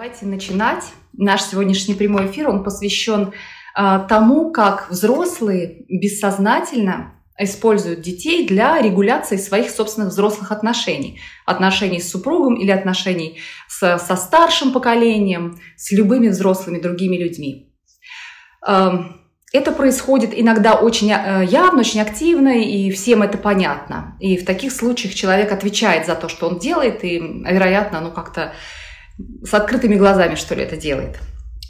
Давайте начинать. Наш сегодняшний прямой эфир, он посвящен э, тому, как взрослые бессознательно используют детей для регуляции своих собственных взрослых отношений. Отношений с супругом или отношений с, со старшим поколением, с любыми взрослыми другими людьми. Эм, это происходит иногда очень э, явно, очень активно, и всем это понятно. И в таких случаях человек отвечает за то, что он делает, и, вероятно, ну как-то с открытыми глазами, что ли, это делает.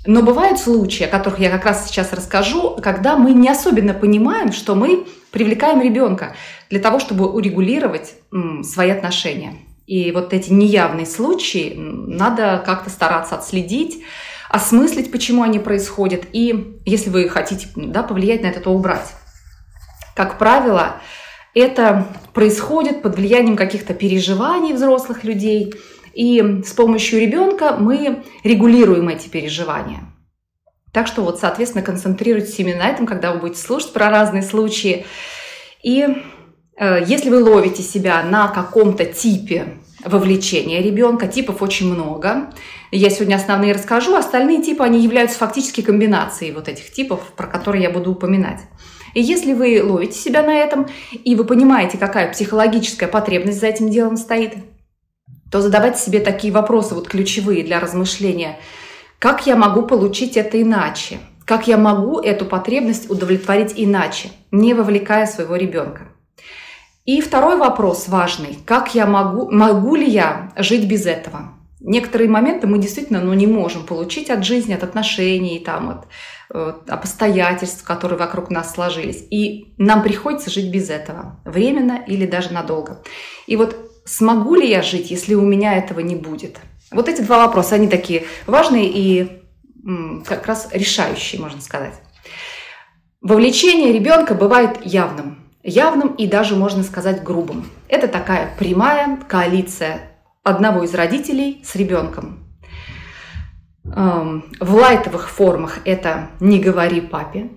Но бывают случаи, о которых я как раз сейчас расскажу, когда мы не особенно понимаем, что мы привлекаем ребенка для того, чтобы урегулировать свои отношения. И вот эти неявные случаи надо как-то стараться отследить, осмыслить, почему они происходят, и если вы хотите да, повлиять на это, то убрать. Как правило, это происходит под влиянием каких-то переживаний взрослых людей – и с помощью ребенка мы регулируем эти переживания. Так что вот, соответственно, концентрируйтесь именно на этом, когда вы будете слушать про разные случаи. И э, если вы ловите себя на каком-то типе вовлечения ребенка, типов очень много. Я сегодня основные расскажу, остальные типы, они являются фактически комбинацией вот этих типов, про которые я буду упоминать. И если вы ловите себя на этом, и вы понимаете, какая психологическая потребность за этим делом стоит, то задавайте себе такие вопросы, вот ключевые для размышления. Как я могу получить это иначе? Как я могу эту потребность удовлетворить иначе, не вовлекая своего ребенка? И второй вопрос важный. Как я могу, могу ли я жить без этого? Некоторые моменты мы действительно ну, не можем получить от жизни, от отношений, там, от, от обстоятельств, которые вокруг нас сложились. И нам приходится жить без этого, временно или даже надолго. И вот смогу ли я жить, если у меня этого не будет? Вот эти два вопроса, они такие важные и как раз решающие, можно сказать. Вовлечение ребенка бывает явным. Явным и даже, можно сказать, грубым. Это такая прямая коалиция одного из родителей с ребенком. Эм, в лайтовых формах это «не говори папе»,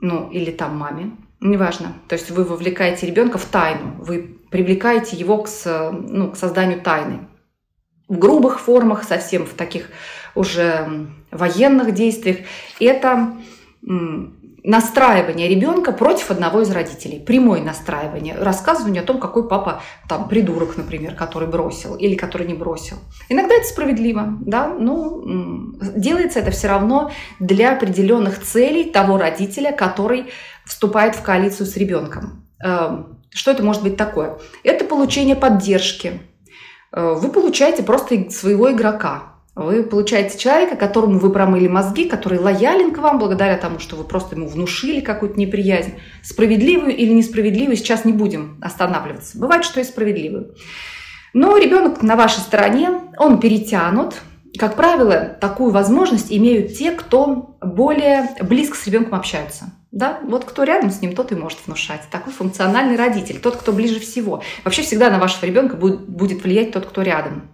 ну или там маме, неважно. То есть вы вовлекаете ребенка в тайну, вы привлекаете его к, ну, к созданию тайны. В грубых формах, совсем в таких уже военных действиях, это настраивание ребенка против одного из родителей, прямое настраивание, рассказывание о том, какой папа там придурок, например, который бросил или который не бросил. Иногда это справедливо, да, но делается это все равно для определенных целей того родителя, который вступает в коалицию с ребенком. Эм, что это может быть такое? Это получение поддержки. Э, вы получаете просто своего игрока. Вы получаете человека, которому вы промыли мозги, который лоялен к вам благодаря тому, что вы просто ему внушили какую-то неприязнь. Справедливую или несправедливую сейчас не будем останавливаться. Бывает, что и справедливую. Но ребенок на вашей стороне, он перетянут. Как правило, такую возможность имеют те, кто более близко с ребенком общаются. Да, вот кто рядом с ним, тот и может внушать. Такой функциональный родитель, тот, кто ближе всего. Вообще всегда на вашего ребенка будет влиять тот, кто рядом.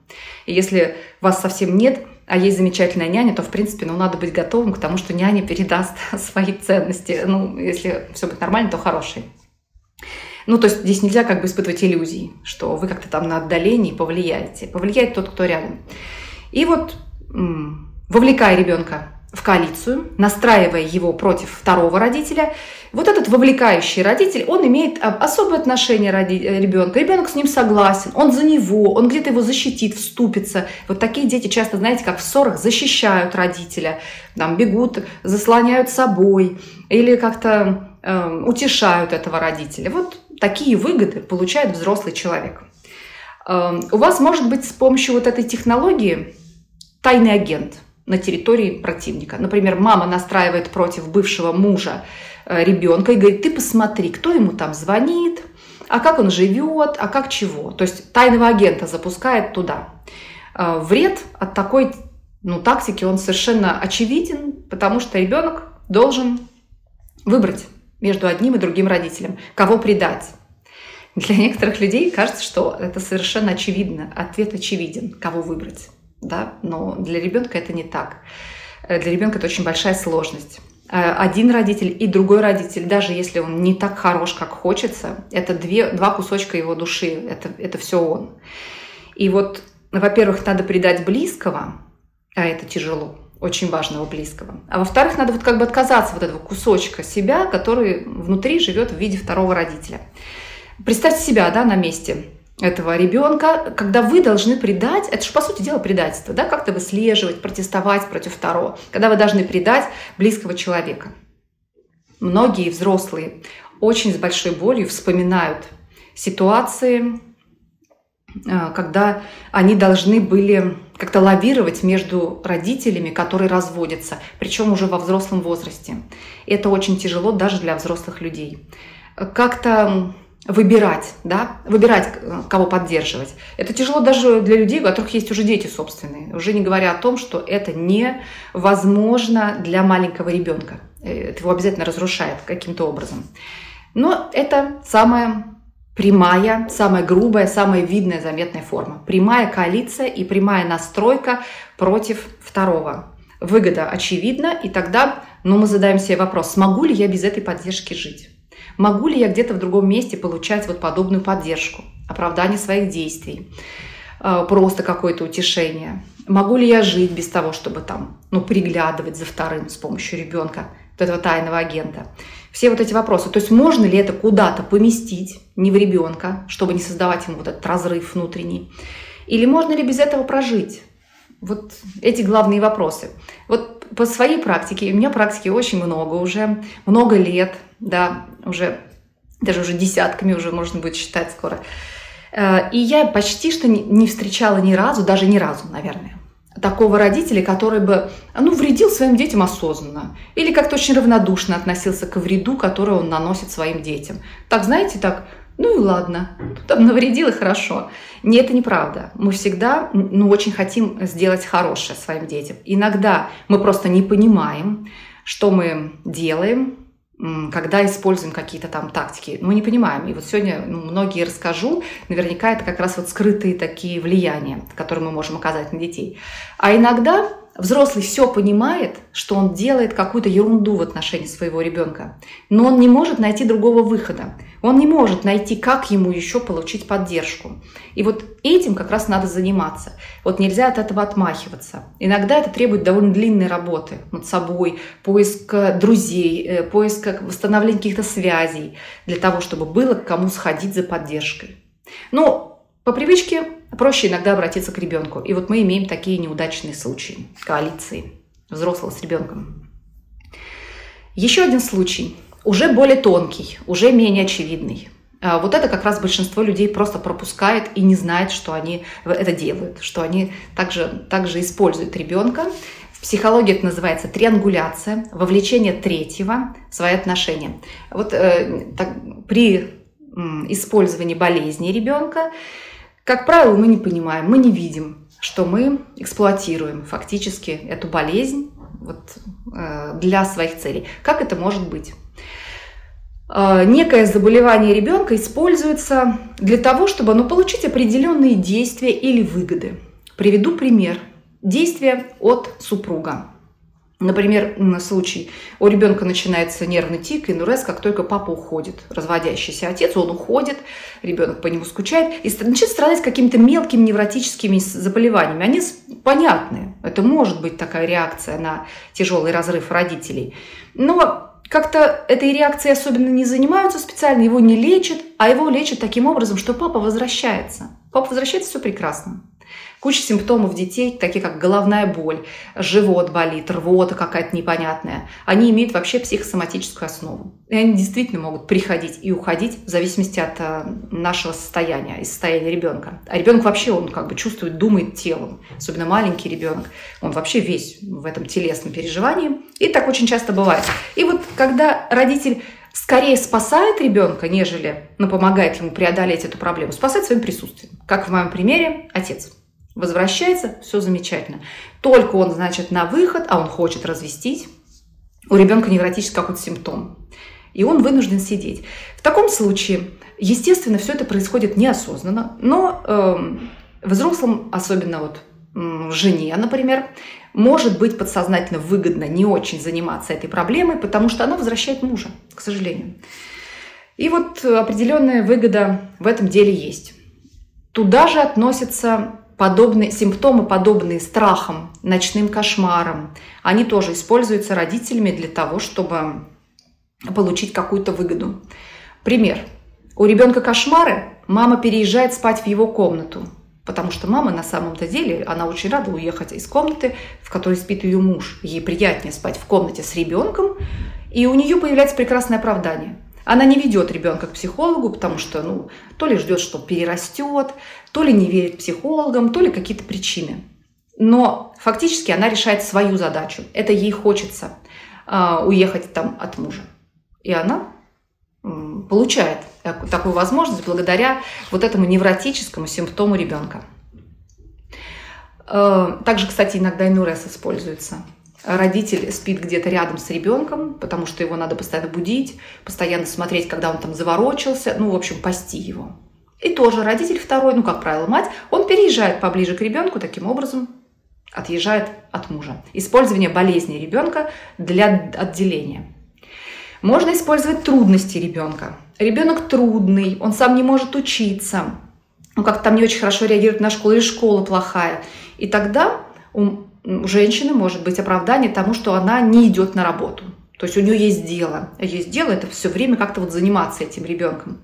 И если вас совсем нет, а есть замечательная няня, то, в принципе, ну, надо быть готовым к тому, что няня передаст свои ценности. Ну, если все будет нормально, то хороший. Ну, то есть здесь нельзя как бы испытывать иллюзии, что вы как-то там на отдалении повлияете. Повлияет тот, кто рядом. И вот вовлекая ребенка в коалицию, настраивая его против второго родителя. Вот этот вовлекающий родитель, он имеет а, особое отношение э, ребенка. Ребенок с ним согласен, он за него, он где-то его защитит, вступится. Вот такие дети часто, знаете, как в ссорах защищают родителя, там бегут, заслоняют собой или как-то э, утешают этого родителя. Вот такие выгоды получает взрослый человек. Э, у вас может быть с помощью вот этой технологии тайный агент – на территории противника. Например, мама настраивает против бывшего мужа э, ребенка и говорит, ты посмотри, кто ему там звонит, а как он живет, а как чего. То есть тайного агента запускает туда. Э, вред от такой ну, тактики, он совершенно очевиден, потому что ребенок должен выбрать между одним и другим родителем, кого предать. Для некоторых людей кажется, что это совершенно очевидно. Ответ очевиден, кого выбрать да, но для ребенка это не так. Э, для ребенка это очень большая сложность. Э, один родитель и другой родитель, даже если он не так хорош, как хочется, это две, два кусочка его души, это, это все он. И вот, во-первых, надо предать близкого, а это тяжело, очень важного близкого. А во-вторых, надо вот как бы отказаться от этого кусочка себя, который внутри живет в виде второго родителя. Представьте себя да, на месте этого ребенка, когда вы должны предать, это же по сути дела предательство, да, как-то выслеживать, протестовать против второго, когда вы должны предать близкого человека. Многие взрослые очень с большой болью вспоминают ситуации, э, когда они должны были как-то лавировать между родителями, которые разводятся, причем уже во взрослом возрасте. Это очень тяжело даже для взрослых людей. Как-то выбирать, да, выбирать, кого поддерживать. Это тяжело даже для людей, у которых есть уже дети собственные, уже не говоря о том, что это невозможно для маленького ребенка. Э, это его обязательно разрушает каким-то образом. Но это самая прямая, самая грубая, самая видная, заметная форма. Прямая коалиция и прямая настройка против второго. Выгода очевидна, и тогда ну, мы задаем себе вопрос, смогу ли я без этой поддержки жить? Могу ли я где-то в другом месте получать вот подобную поддержку, оправдание своих действий, э, просто какое-то утешение? Могу ли я жить без того, чтобы там, ну, приглядывать за вторым с помощью ребенка, вот этого тайного агента? Все вот эти вопросы. То есть можно ли это куда-то поместить, не в ребенка, чтобы не создавать ему вот этот разрыв внутренний? Или можно ли без этого прожить? Вот эти главные вопросы. Вот по своей практике, у меня практики очень много уже, много лет, да, уже даже уже десятками уже можно будет считать скоро. Э, и я почти что не встречала ни разу, даже ни разу, наверное, такого родителя, который бы ну, вредил своим детям осознанно или как-то очень равнодушно относился к вреду, который он наносит своим детям. Так, знаете, так, ну и ладно, там навредил и хорошо. Не, это неправда. Мы всегда ну, очень хотим сделать хорошее своим детям. Иногда мы просто не понимаем, что мы делаем, когда используем какие-то там тактики. Мы не понимаем. И вот сегодня ну, многие расскажу, наверняка это как раз вот скрытые такие влияния, которые мы можем оказать на детей. А иногда взрослый все понимает, что он делает какую-то ерунду в отношении своего ребенка, но он не может найти другого выхода. Он не может найти, как ему еще получить поддержку. И вот этим как раз надо заниматься. Вот нельзя от этого отмахиваться. Иногда это требует довольно длинной работы над собой, поиска друзей, э, поиска восстановления каких-то связей для того, чтобы было к кому сходить за поддержкой. Но по привычке проще иногда обратиться к ребенку. И вот мы имеем такие неудачные случаи коалиции взрослого с ребенком. Еще один случай, уже более тонкий, уже менее очевидный. А вот это как раз большинство людей просто пропускает и не знает, что они это делают, что они также, также используют ребенка. В психологии это называется триангуляция, вовлечение третьего в свои отношения. Вот э, так, при использовании болезни ребенка как правило, мы не понимаем, мы не видим, что мы эксплуатируем фактически эту болезнь вот, э, для своих целей. Как это может быть? Э, некое заболевание ребенка используется для того, чтобы ну, получить определенные действия или выгоды. Приведу пример. Действия от супруга. Например, на случай, у ребенка начинается нервный тик и нурез, как только папа уходит. Разводящийся отец, он уходит, ребенок по нему скучает и начинает страдать какими-то мелкими невротическими заболеваниями. Они понятны. Это может быть такая реакция на тяжелый разрыв родителей. Но как-то этой реакцией особенно не занимаются специально, его не лечат, а его лечат таким образом, что папа возвращается. Папа возвращается, все прекрасно. Куча симптомов детей, такие как головная боль, живот болит, рвота какая-то непонятная, они имеют вообще психосоматическую основу. И они действительно могут приходить и уходить в зависимости от э, нашего состояния и состояния ребенка. А ребенок вообще, он как бы чувствует, думает телом. Особенно маленький ребенок, он вообще весь в этом телесном переживании. И так очень часто бывает. И вот когда родитель скорее спасает ребенка, нежели ну, помогает ему преодолеть эту проблему, спасает своим присутствием. Как в моем примере, отец. Возвращается, все замечательно. Только он, значит, на выход, а он хочет развестись, у ребенка невротический какой-то симптом. И он вынужден сидеть. В таком случае, естественно, все это происходит неосознанно, но э, взрослым, особенно вот э, жене, например, может быть подсознательно выгодно не очень заниматься этой проблемой, потому что она возвращает мужа, к сожалению. И вот определенная выгода в этом деле есть. Туда же относится подобные симптомы, подобные страхам, ночным кошмарам, они тоже используются родителями для того, чтобы получить какую-то выгоду. Пример. У ребенка кошмары, мама переезжает спать в его комнату, потому что мама на самом-то деле, она очень рада уехать из комнаты, в которой спит ее муж. Ей приятнее спать в комнате с ребенком, и у нее появляется прекрасное оправдание – она не ведет ребенка к психологу, потому что ну, то ли ждет, что перерастет, то ли не верит психологам, то ли какие-то причины. Но фактически она решает свою задачу. Это ей хочется э, уехать там от мужа. И она получает такую возможность благодаря вот этому невротическому симптому ребенка. Э, также, кстати, иногда инурез используется родитель спит где-то рядом с ребенком, потому что его надо постоянно будить, постоянно смотреть, когда он там заворочился, ну, в общем, пасти его. И тоже родитель второй, ну, как правило, мать, он переезжает поближе к ребенку, таким образом отъезжает от мужа. Использование болезни ребенка для отделения. Можно использовать трудности ребенка. Ребенок трудный, он сам не может учиться, он как-то там не очень хорошо реагирует на школу, или школа плохая. И тогда у женщины может быть оправдание тому, что она не идет на работу. То есть у нее есть дело. Есть дело, это все время как-то вот заниматься этим ребенком.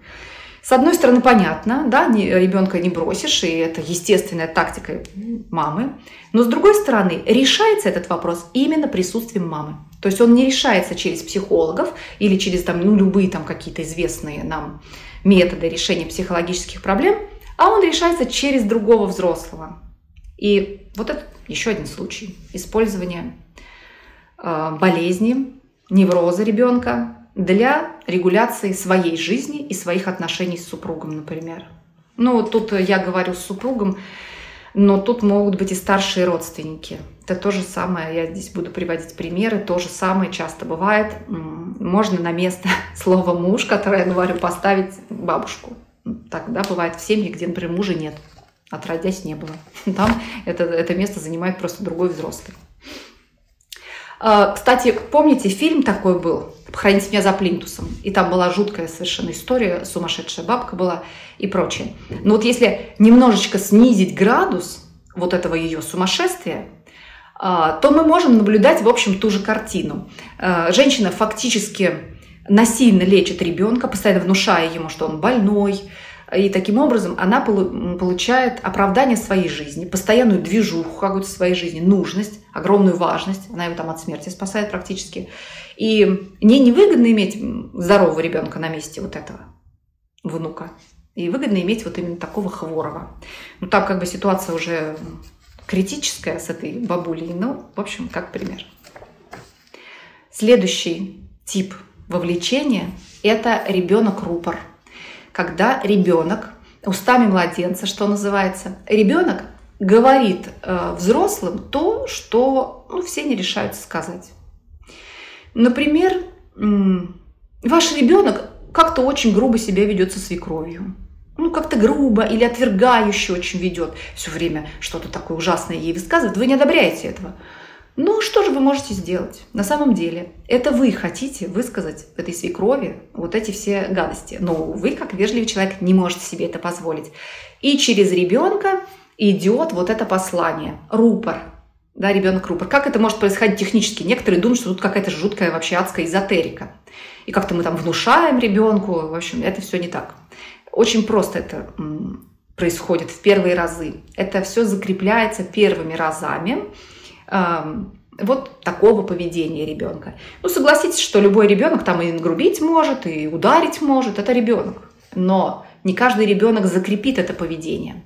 С одной стороны, понятно, да, ребенка не бросишь, и это естественная тактика мамы. Но с другой стороны, решается этот вопрос именно присутствием мамы. То есть он не решается через психологов или через там, ну, любые там какие-то известные нам методы решения психологических проблем, а он решается через другого взрослого. И вот это еще один случай использования э, болезни, невроза ребенка для регуляции своей жизни и своих отношений с супругом, например. Ну, тут я говорю с супругом, но тут могут быть и старшие родственники. Это то же самое, я здесь буду приводить примеры, то же самое часто бывает. Можно на место слова муж, которое я говорю, поставить бабушку. Тогда бывает в семье, где, например, мужа нет отродясь не было. Там это, это место занимает просто другой взрослый. А, кстати, помните, фильм такой был «Похороните меня за плинтусом», и там была жуткая совершенно история, сумасшедшая бабка была и прочее. Но вот если немножечко снизить градус вот этого ее сумасшествия, а, то мы можем наблюдать, в общем, ту же картину. А, женщина фактически насильно лечит ребенка, постоянно внушая ему, что он больной, и таким образом она получает оправдание своей жизни, постоянную движуху какую-то своей жизни, нужность, огромную важность. Она его там от смерти спасает практически. И мне невыгодно иметь здорового ребенка на месте вот этого внука. И выгодно иметь вот именно такого хворого. Ну, там как бы ситуация уже критическая с этой бабулей. Ну, в общем, как пример. Следующий тип вовлечения – это ребенок-рупор – когда ребенок устами младенца, что называется, ребенок говорит э, взрослым то, что ну, все не решаются сказать. Например, ваш ребенок как-то очень грубо себя ведет со свекровью. Ну, как-то грубо или отвергающе очень ведет. Все время что-то такое ужасное ей высказывает. Вы не одобряете этого. Ну, что же вы можете сделать? На самом деле, это вы хотите высказать этой свекрови вот эти все гадости. Но вы, как вежливый человек, не можете себе это позволить. И через ребенка идет вот это послание. Рупор. Да, ребенок рупор. Как это может происходить технически? Некоторые думают, что тут какая-то жуткая вообще адская эзотерика. И как-то мы там внушаем ребенку. В общем, это все не так. Очень просто это происходит в первые разы. Это все закрепляется первыми разами вот такого поведения ребенка. Ну, согласитесь, что любой ребенок там и грубить может, и ударить может, это ребенок. Но не каждый ребенок закрепит это поведение.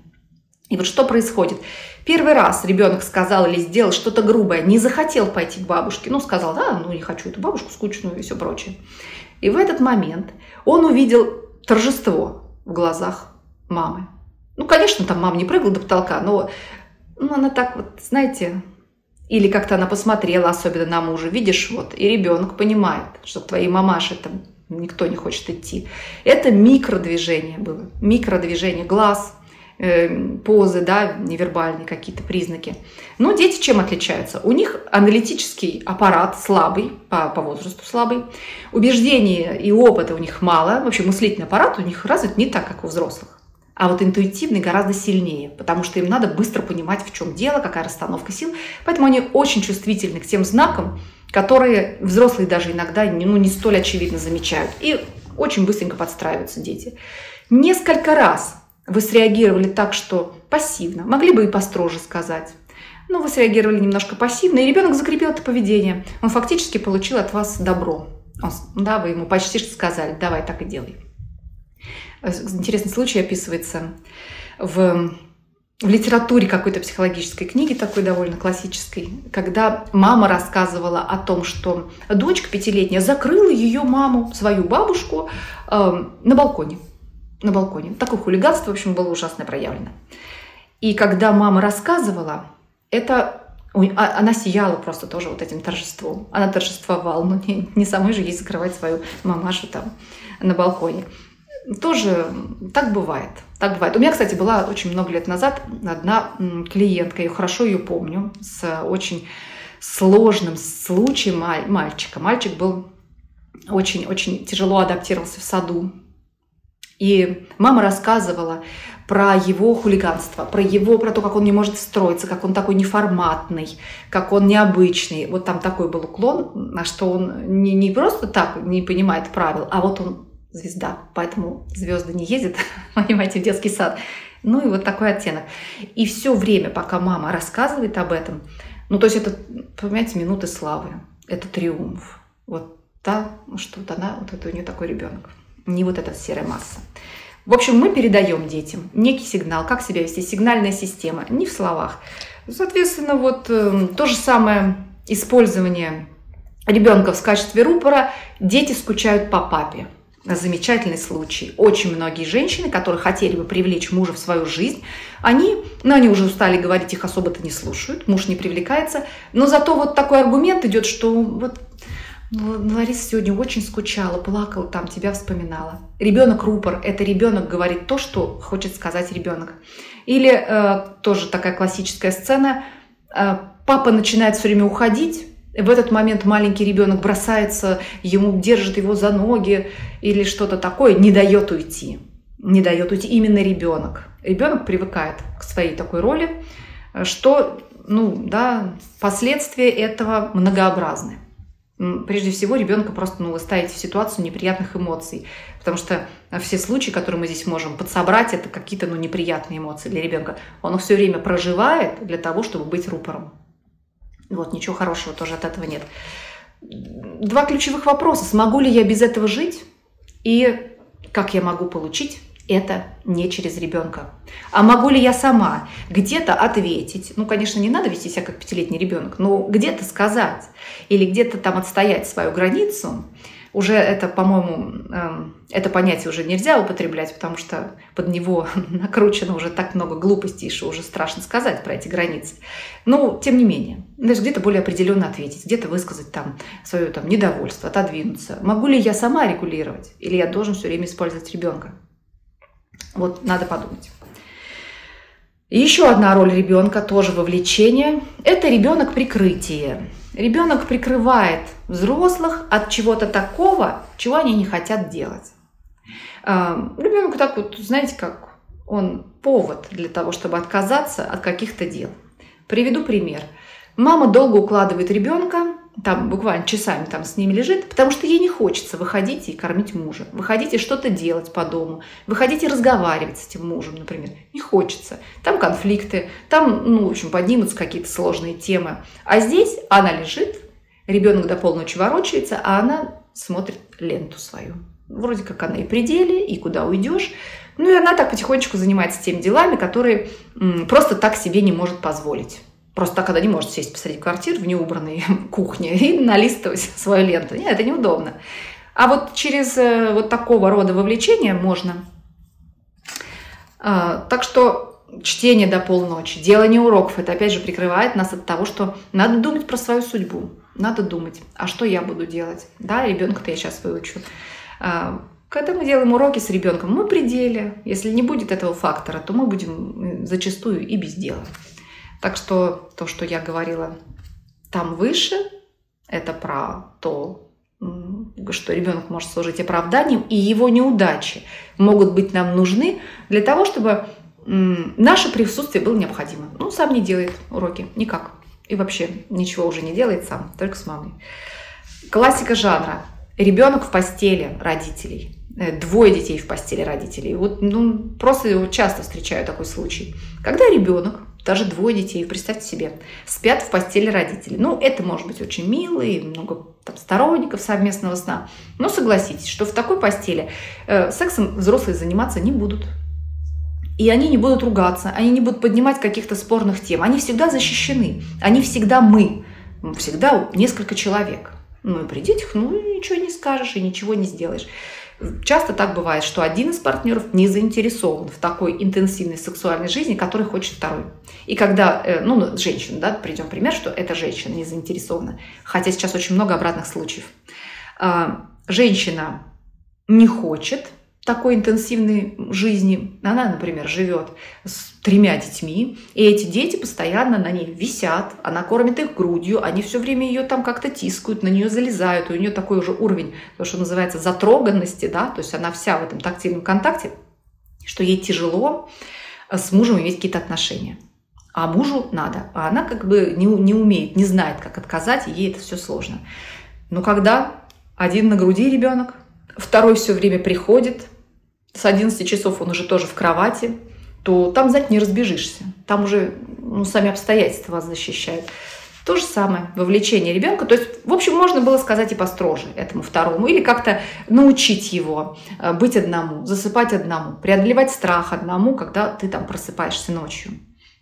И вот что происходит? Первый раз ребенок сказал или сделал что-то грубое, не захотел пойти к бабушке, ну, сказал, да, ну, не хочу эту бабушку скучную и все прочее. И в этот момент он увидел торжество в глазах мамы. Ну, конечно, там мама не прыгала до потолка, но ну, она так вот, знаете, или как-то она посмотрела, особенно на мужа, видишь, вот, и ребенок понимает, что к твоей мамаше там никто не хочет идти. Это микродвижение было, микродвижение глаз, э, позы, да, невербальные какие-то признаки. Но дети чем отличаются? У них аналитический аппарат слабый, по, по возрасту слабый, убеждения и опыта у них мало, вообще мыслительный аппарат у них развит не так, как у взрослых. А вот интуитивные гораздо сильнее, потому что им надо быстро понимать, в чем дело, какая расстановка сил. Поэтому они очень чувствительны к тем знакам, которые взрослые даже иногда ну, не столь очевидно замечают. И очень быстренько подстраиваются дети. Несколько раз вы среагировали так, что пассивно, могли бы и построже сказать. Но вы среагировали немножко пассивно, и ребенок закрепил это поведение. Он фактически получил от вас добро. Он, да, вы ему почти что сказали, давай так и делай. Интересный случай описывается в в литературе какой-то психологической книги, такой довольно классической, когда мама рассказывала о том, что дочка пятилетняя закрыла ее маму, свою бабушку, э, на балконе. На балконе. Такое хулиганство, в общем, было ужасно проявлено. И когда мама рассказывала, это а, она сияла просто тоже вот этим торжеством. Она торжествовала, но не, не самой же ей закрывать свою мамашу там на балконе тоже так бывает. Так бывает. У меня, кстати, была очень много лет назад одна клиентка, я хорошо ее помню, с очень сложным случаем мальчика. Мальчик был очень-очень тяжело адаптировался в саду. И мама рассказывала про его хулиганство, про его, про то, как он не может встроиться, как он такой неформатный, как он необычный. Вот там такой был уклон, на что он не, не просто так не понимает правил, а вот он звезда, поэтому звезды не ездят, понимаете, в детский сад. Ну и вот такой оттенок. И все время, пока мама рассказывает об этом, ну то есть это, понимаете, минуты славы, это триумф. Вот та, что вот она, вот это у нее такой ребенок, не вот эта серая масса. В общем, мы передаем детям некий сигнал, как себя вести, сигнальная система, не в словах. Соответственно, вот э, то же самое использование ребенка в качестве рупора, дети скучают по папе замечательный случай. Очень многие женщины, которые хотели бы привлечь мужа в свою жизнь, они, ну, они уже устали говорить, их особо-то не слушают, муж не привлекается. Но зато вот такой аргумент идет, что вот Лариса сегодня очень скучала, плакала, там тебя вспоминала. Ребенок рупор, это ребенок говорит то, что хочет сказать ребенок. Или э, тоже такая классическая сцена, э, папа начинает все время уходить, в этот момент маленький ребенок бросается, ему держит его за ноги или что-то такое, не дает уйти. Не дает уйти именно ребенок. Ребенок привыкает к своей такой роли, что ну, да, последствия этого многообразны. Прежде всего, ребенка просто ну, вы ставите в ситуацию неприятных эмоций, потому что все случаи, которые мы здесь можем подсобрать, это какие-то ну, неприятные эмоции для ребенка. Он их все время проживает для того, чтобы быть рупором. Вот, ничего хорошего тоже от этого нет. Два ключевых вопроса. Смогу ли я без этого жить? И как я могу получить это не через ребенка. А могу ли я сама где-то ответить? Ну, конечно, не надо вести себя как пятилетний ребенок, но где-то сказать или где-то там отстоять свою границу – уже это, по-моему, эм, это понятие уже нельзя употреблять, потому что под него накручено уже так много глупостей, что уже страшно сказать про эти границы. Но, тем не менее, даже где-то более определенно ответить, где-то высказать там свое там, недовольство, отодвинуться. Могу ли я сама регулировать, или я должен все время использовать ребенка? Вот надо подумать. еще одна роль ребенка, тоже вовлечение, это ребенок прикрытие. Ребенок прикрывает взрослых от чего-то такого, чего они не хотят делать. А, ребенок так вот, знаете, как он повод для того, чтобы отказаться от каких-то дел. Приведу пример. Мама долго укладывает ребенка, там буквально часами там с ними лежит, потому что ей не хочется выходить и кормить мужа, выходить и что-то делать по дому, выходить и разговаривать с этим мужем, например. Не хочется. Там конфликты, там, ну, в общем, поднимутся какие-то сложные темы. А здесь она лежит, ребенок до полночи ворочается, а она смотрит ленту свою. Вроде как она и пределе, и куда уйдешь. Ну и она так потихонечку занимается теми делами, которые просто так себе не может позволить. Просто так она не может сесть посреди квартиры в неубранной кухне и налистывать свою ленту. Нет, это неудобно. А вот через э, вот такого рода вовлечение можно. А, так что чтение до полночи, делание уроков, это опять же прикрывает нас от того, что надо думать про свою судьбу. Надо думать, а что я буду делать? Да, ребенка-то я сейчас выучу. А, когда мы делаем уроки с ребенком, мы пределе. Если не будет этого фактора, то мы будем зачастую и без дела. Так что то, что я говорила там выше, это про то, что ребенок может служить оправданием, и его неудачи могут быть нам нужны для того, чтобы наше присутствие было необходимо. Ну, сам не делает уроки, никак. И вообще ничего уже не делает сам, только с мамой. Классика жанра. Ребенок в постели родителей. Э, двое детей в постели родителей. Вот ну, просто часто встречаю такой случай. Когда ребенок даже двое детей, представьте себе, спят в постели родителей. Ну, это может быть очень мило и много там, сторонников совместного сна. Но согласитесь, что в такой постели э, сексом взрослые заниматься не будут. И они не будут ругаться, они не будут поднимать каких-то спорных тем. Они всегда защищены. Они всегда мы. Всегда несколько человек. Ну и при детях, ну ничего не скажешь и ничего не сделаешь. Часто так бывает, что один из партнеров не заинтересован в такой интенсивной сексуальной жизни, которой хочет второй. И когда, э, ну, женщина, да, придем пример, что эта женщина не заинтересована, хотя сейчас очень много обратных случаев. А, женщина не хочет такой интенсивной жизни. Она, например, живет с тремя детьми, и эти дети постоянно на ней висят, она кормит их грудью, они все время ее там как-то тискают, на нее залезают, и у нее такой уже уровень, то, что называется, затроганности, да, то есть она вся в этом тактильном контакте, что ей тяжело с мужем иметь какие-то отношения. А мужу надо. А она как бы не, не умеет, не знает, как отказать, и ей это все сложно. Но когда один на груди ребенок, второй все время приходит, с 11 часов он уже тоже в кровати, то там, знаете, не разбежишься. Там уже ну, сами обстоятельства вас защищают. То же самое, вовлечение ребенка. То есть, в общем, можно было сказать и построже этому второму. Или как-то научить его э, быть одному, засыпать одному, преодолевать страх одному, когда ты там просыпаешься ночью.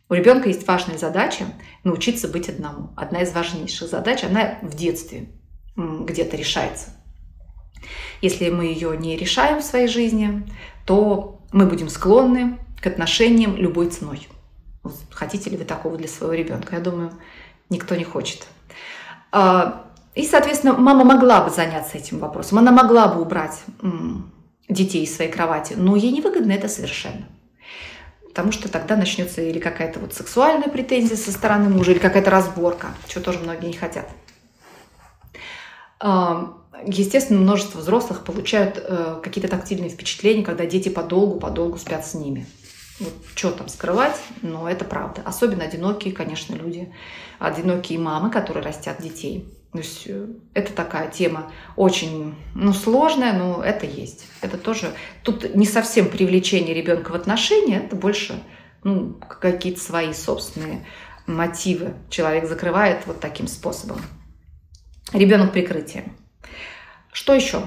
У ребенка есть важная задача научиться быть одному. Одна из важнейших задач, она в детстве где-то решается. Если мы ее не решаем в своей жизни, то мы будем склонны к отношениям любой ценой. Хотите ли вы такого для своего ребенка? Я думаю, никто не хочет. А, и, соответственно, мама могла бы заняться этим вопросом. Она могла бы убрать детей из своей кровати, но ей невыгодно это совершенно. Потому что тогда начнется или какая-то вот сексуальная претензия со стороны мужа, или какая-то разборка, чего тоже многие не хотят. Естественно, множество взрослых получают э, какие-то тактильные впечатления, когда дети подолгу-подолгу спят с ними. Вот, что там скрывать, но это правда. Особенно одинокие, конечно, люди, одинокие мамы, которые растят детей. То есть э, это такая тема очень ну, сложная, но это есть. Это тоже... Тут не совсем привлечение ребенка в отношения, это больше ну, какие-то свои собственные мотивы человек закрывает вот таким способом. Ребенок прикрытие. Что еще?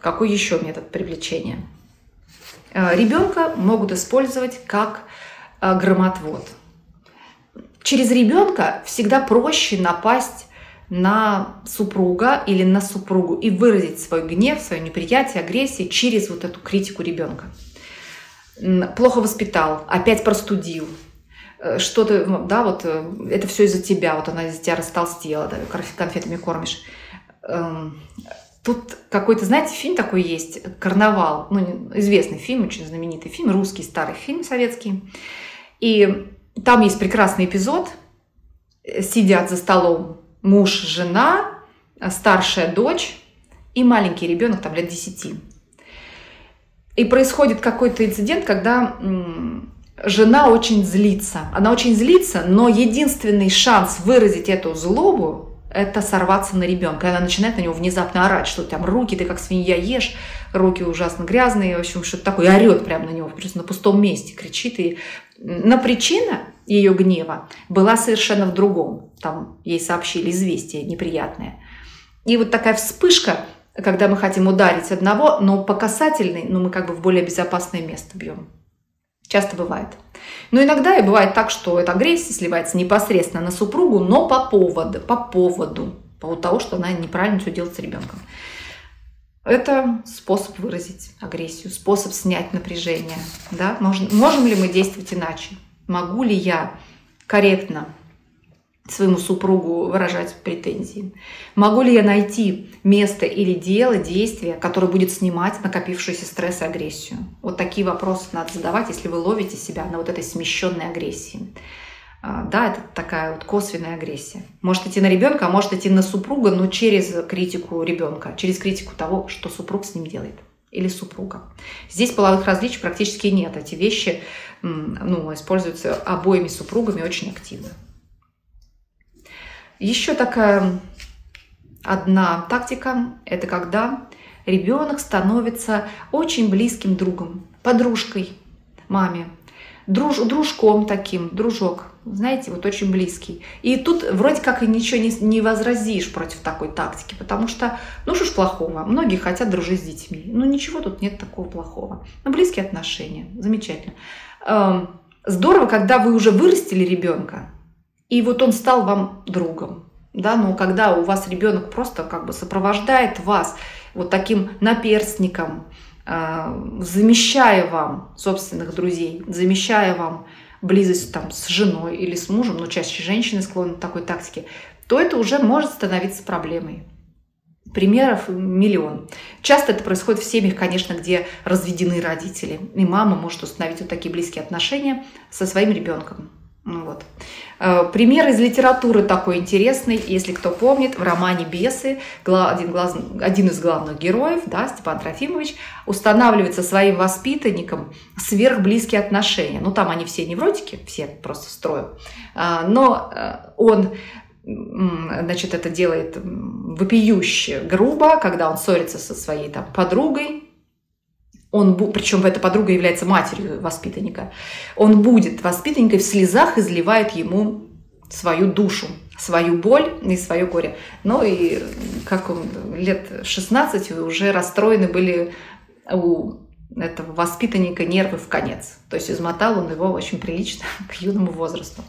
Какой еще метод привлечения? Э, ребенка могут использовать как э, громотвод. Через ребенка всегда проще напасть на супруга или на супругу и выразить свой гнев, свое неприятие, агрессию через вот эту критику ребенка. Плохо воспитал, опять простудил, э, что-то, да, вот это все из-за тебя, вот она из-за тебя растолстела, да, конфетами кормишь. Тут какой-то, знаете, фильм такой есть, «Карнавал», ну, известный фильм, очень знаменитый фильм, русский старый фильм советский. И там есть прекрасный эпизод, сидят за столом муж, жена, старшая дочь и маленький ребенок, там лет 10. И происходит какой-то инцидент, когда жена очень злится. Она очень злится, но единственный шанс выразить эту злобу это сорваться на ребенка. И она начинает на него внезапно орать, что там руки, ты как свинья ешь, руки ужасно грязные, в общем, что-то такое. И орет прямо на него, просто на пустом месте кричит. И... Но причина ее гнева была совершенно в другом. Там ей сообщили известие неприятное. И вот такая вспышка, когда мы хотим ударить одного, но по касательной, ну, мы как бы в более безопасное место бьем. Часто бывает. Но иногда и бывает так, что эта агрессия сливается непосредственно на супругу, но по поводу, по поводу, по поводу того, что она неправильно все делает с ребенком. Это способ выразить агрессию, способ снять напряжение. Да? Можем, можем ли мы действовать иначе? Могу ли я корректно своему супругу выражать претензии? Могу ли я найти место или дело, действие, которое будет снимать накопившийся стресс и агрессию? Вот такие вопросы надо задавать, если вы ловите себя на вот этой смещенной агрессии. А, да, это такая вот косвенная агрессия. Может идти на ребенка, а может идти на супруга, но через критику ребенка, через критику того, что супруг с ним делает или супруга. Здесь половых различий практически нет. Эти вещи ну, используются обоими супругами очень активно. Еще такая одна тактика – это когда ребенок становится очень близким другом, подружкой маме, друж, дружком таким, дружок, знаете, вот очень близкий. И тут вроде как и ничего не, не возразишь против такой тактики, потому что, ну что ж плохого, многие хотят дружить с детьми. Ну ничего тут нет такого плохого. Ну близкие отношения, замечательно. Эм, здорово, когда вы уже вырастили ребенка, и вот он стал вам другом. Да, но когда у вас ребенок просто как бы сопровождает вас вот таким наперстником, э, замещая вам собственных друзей, замещая вам близость там, с женой или с мужем, но чаще женщины склонны к такой тактике, то это уже может становиться проблемой. Примеров миллион. Часто это происходит в семьях, конечно, где разведены родители. И мама может установить вот такие близкие отношения со своим ребенком. Ну вот. Э, пример из литературы такой интересный, если кто помнит, в романе «Бесы» один, глаз, один из главных героев, да, Степан Трофимович, устанавливает со своим воспитанником сверхблизкие отношения. Ну, там они все невротики, все просто строю. А, но э, он значит, это делает вопиюще грубо, когда он ссорится со своей там, подругой, он, причем эта подруга является матерью воспитанника, он будет воспитанникой в слезах изливает ему свою душу, свою боль и свое горе. Ну и как он лет 16 уже расстроены были у этого воспитанника нервы в конец. То есть измотал он его очень прилично к юному возрасту.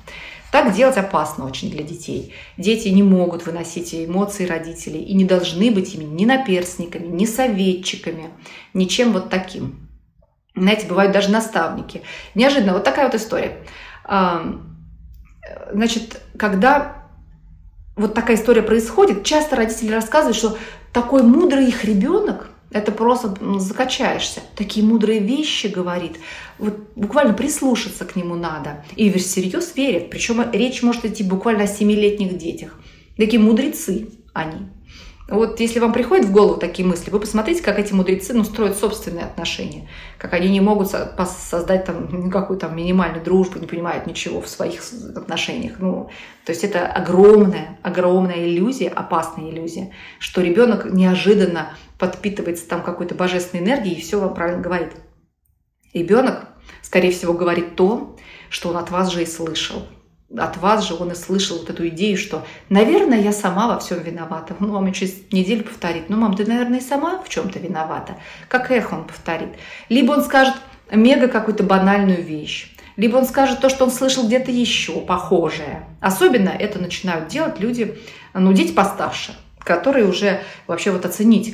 Так делать опасно очень для детей. Дети не могут выносить эмоции родителей и не должны быть ими ни наперстниками, ни советчиками, ничем вот таким. Знаете, бывают даже наставники. Неожиданно, вот такая вот история. Значит, когда вот такая история происходит, часто родители рассказывают, что такой мудрый их ребенок – это просто закачаешься. Такие мудрые вещи говорит. Вот буквально прислушаться к нему надо. И всерьез верят. Причем речь может идти буквально о семилетних детях. Такие мудрецы они. Вот если вам приходят в голову такие мысли, вы посмотрите, как эти мудрецы ну, строят собственные отношения, как они не могут создать там никакую там минимальную дружбу, не понимают ничего в своих отношениях. Ну, то есть это огромная, огромная иллюзия, опасная иллюзия, что ребенок неожиданно подпитывается там какой-то божественной энергией и все вам правильно говорит. Ребенок, скорее всего, говорит то, что он от вас же и слышал от вас же он и слышал вот эту идею, что, наверное, я сама во всем виновата. Ну, вам через неделю повторит, ну, мам, ты, наверное, и сама в чем-то виновата. Как эхо он повторит. Либо он скажет мега какую-то банальную вещь. Либо он скажет то, что он слышал где-то еще похожее. Особенно это начинают делать люди, ну, дети постарше, которые уже вообще вот оцените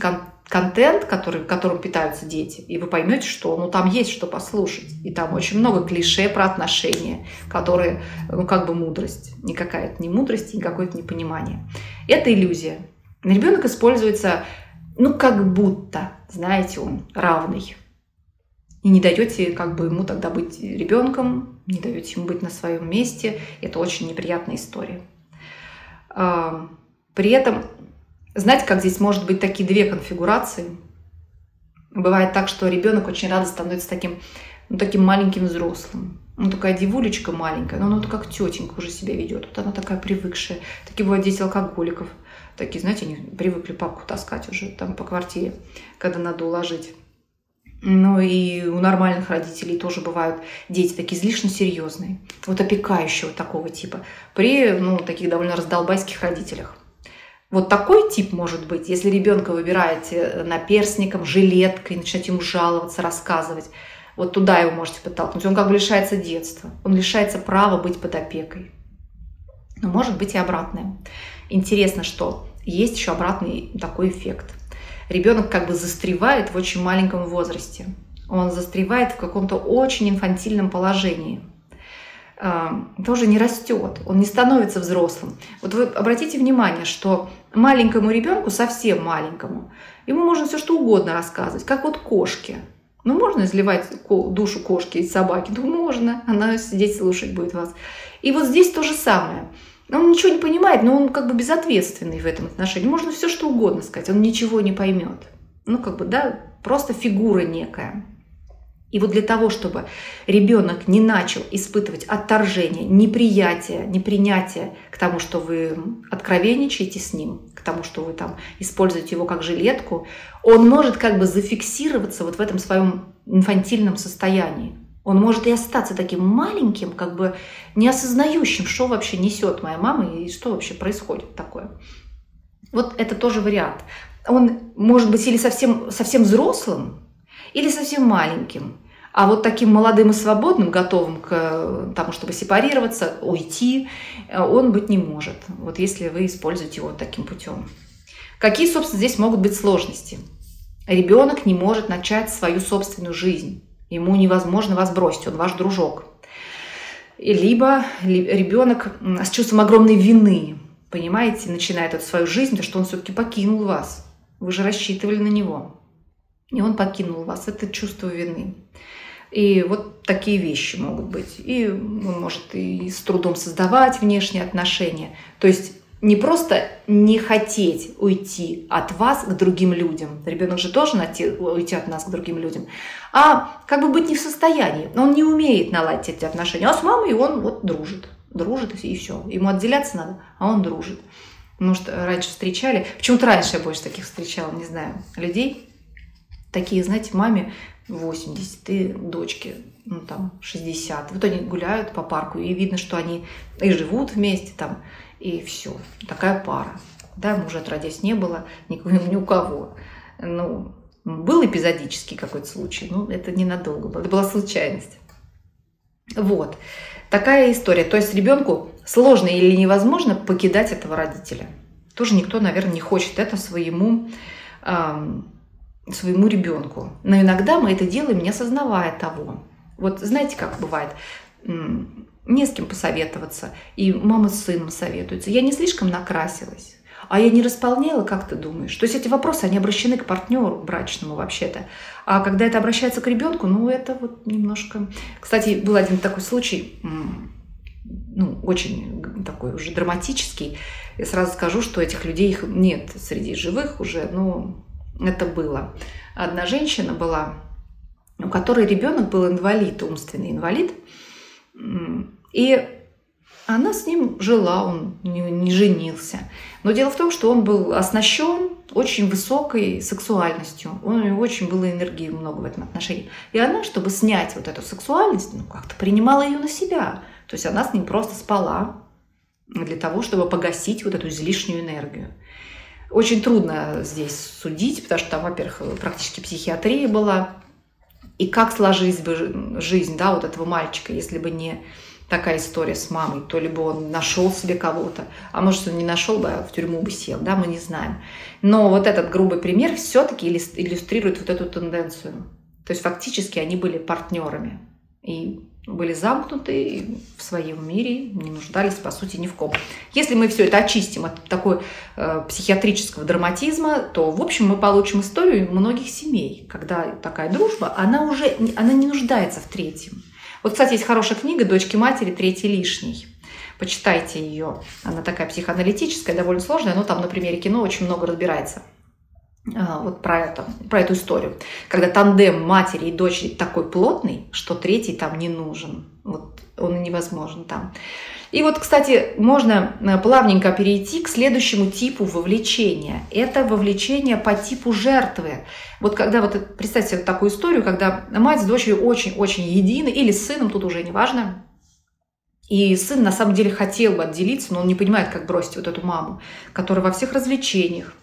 контент, который, которым питаются дети, и вы поймете, что ну, там есть что послушать. И там очень много клише про отношения, которые, ну, как бы мудрость. Никакая это не мудрость, никакое это не понимание. Это иллюзия. Ребенок используется, ну, как будто, знаете, он равный. И не даете как бы ему тогда быть ребенком, не даете ему быть на своем месте. Это очень неприятная история. А, при этом знаете, как здесь может быть такие две конфигурации? Бывает так, что ребенок очень рано становится таким, ну, таким маленьким взрослым. Ну, такая девулечка маленькая, но она как тетенька уже себя ведет. Вот она такая привыкшая. Такие бывают дети алкоголиков. Такие, знаете, они привыкли папку таскать уже там по квартире, когда надо уложить. Ну и у нормальных родителей тоже бывают дети такие излишне серьезные, вот опекающего такого типа, при ну, таких довольно раздолбайских родителях. Вот такой тип может быть, если ребенка выбираете э, наперстником, жилеткой, начинаете ему жаловаться, рассказывать. Вот туда его можете подтолкнуть. Он как бы лишается детства, он лишается права быть под опекой. Но может быть и обратное. Интересно, что есть еще обратный такой эффект. Ребенок как бы застревает в очень маленьком возрасте. Он застревает в каком-то очень инфантильном положении – тоже не растет, он не становится взрослым. Вот вы обратите внимание, что маленькому ребенку, совсем маленькому, ему можно все что угодно рассказывать, как вот кошке. Ну, можно изливать душу кошки и собаки? Ну, можно. Она сидеть слушать будет вас. И вот здесь то же самое. Он ничего не понимает, но он как бы безответственный в этом отношении. Можно все что угодно сказать, он ничего не поймет. Ну, как бы, да, просто фигура некая. И вот для того, чтобы ребенок не начал испытывать отторжение, неприятие, непринятие к тому, что вы откровенничаете с ним, к тому, что вы там используете его как жилетку, он может как бы зафиксироваться вот в этом своем инфантильном состоянии. Он может и остаться таким маленьким, как бы не осознающим, что вообще несет моя мама и что вообще происходит такое. Вот это тоже вариант. Он может быть или совсем, совсем взрослым, или совсем маленьким. А вот таким молодым и свободным, готовым к тому, чтобы сепарироваться, уйти, он быть не может. Вот если вы используете его таким путем. Какие, собственно, здесь могут быть сложности? Ребенок не может начать свою собственную жизнь. Ему невозможно вас бросить, он ваш дружок. Либо ребенок с чувством огромной вины, понимаете, начинает эту свою жизнь, потому что он все-таки покинул вас. Вы же рассчитывали на него. И он покинул вас. Это чувство вины. И вот такие вещи могут быть. И он может и с трудом создавать внешние отношения. То есть не просто не хотеть уйти от вас к другим людям. Ребенок же должен уйти от нас к другим людям. А как бы быть не в состоянии. Он не умеет наладить эти отношения. А с мамой он вот дружит. Дружит и все. Ему отделяться надо, а он дружит. Может, раньше встречали. Почему-то раньше я больше таких встречала, не знаю, людей. Такие, знаете, маме 80, и дочке, ну там 60. Вот они гуляют по парку, и видно, что они и живут вместе там, и все. Такая пара. Да, мужа отродясь не было ни, у кого. Ну, был эпизодический какой-то случай, но это ненадолго было. Это была случайность. Вот. Такая история. То есть ребенку сложно или невозможно покидать этого родителя. Тоже никто, наверное, не хочет это своему эм, своему ребенку. Но иногда мы это делаем, не осознавая того. Вот знаете, как бывает, не с кем посоветоваться, и мама с сыном советуется. Я не слишком накрасилась, а я не располнела, как ты думаешь? То есть эти вопросы, они обращены к партнеру брачному вообще-то. А когда это обращается к ребенку, ну это вот немножко... Кстати, был один такой случай, ну, очень такой уже драматический. Я сразу скажу, что этих людей их нет среди живых уже, но это было. Одна женщина была, у которой ребенок был инвалид, умственный инвалид, и она с ним жила, он не, не женился. Но дело в том, что он был оснащен очень высокой сексуальностью. У него очень было энергии много в этом отношении. И она, чтобы снять вот эту сексуальность, ну, как-то принимала ее на себя. То есть она с ним просто спала для того, чтобы погасить вот эту излишнюю энергию. Очень трудно здесь судить, потому что там, во-первых, практически психиатрия была. И как сложилась бы жизнь да, вот этого мальчика, если бы не такая история с мамой, то либо он нашел себе кого-то, а может, он не нашел бы, а в тюрьму бы сел, да, мы не знаем. Но вот этот грубый пример все-таки иллюстрирует вот эту тенденцию. То есть фактически они были партнерами. И были замкнуты в своем мире, не нуждались, по сути, ни в ком. Если мы все это очистим от такой э, психиатрического драматизма, то, в общем, мы получим историю многих семей, когда такая дружба, она уже она не нуждается в третьем. Вот, кстати, есть хорошая книга «Дочки матери. Третий лишний». Почитайте ее. Она такая психоаналитическая, довольно сложная, но там на примере кино очень много разбирается. А, вот про, это, про эту историю. Когда тандем матери и дочери такой плотный, что третий там не нужен. Вот он и невозможен там. И вот, кстати, можно э, плавненько перейти к следующему типу вовлечения. Это вовлечение по типу жертвы. Вот когда вот представьте вот такую историю, когда мать с дочерью очень-очень едины, или с сыном, тут уже не важно, и сын на самом деле хотел бы отделиться, но он не понимает, как бросить вот эту маму, которая во всех развлечениях,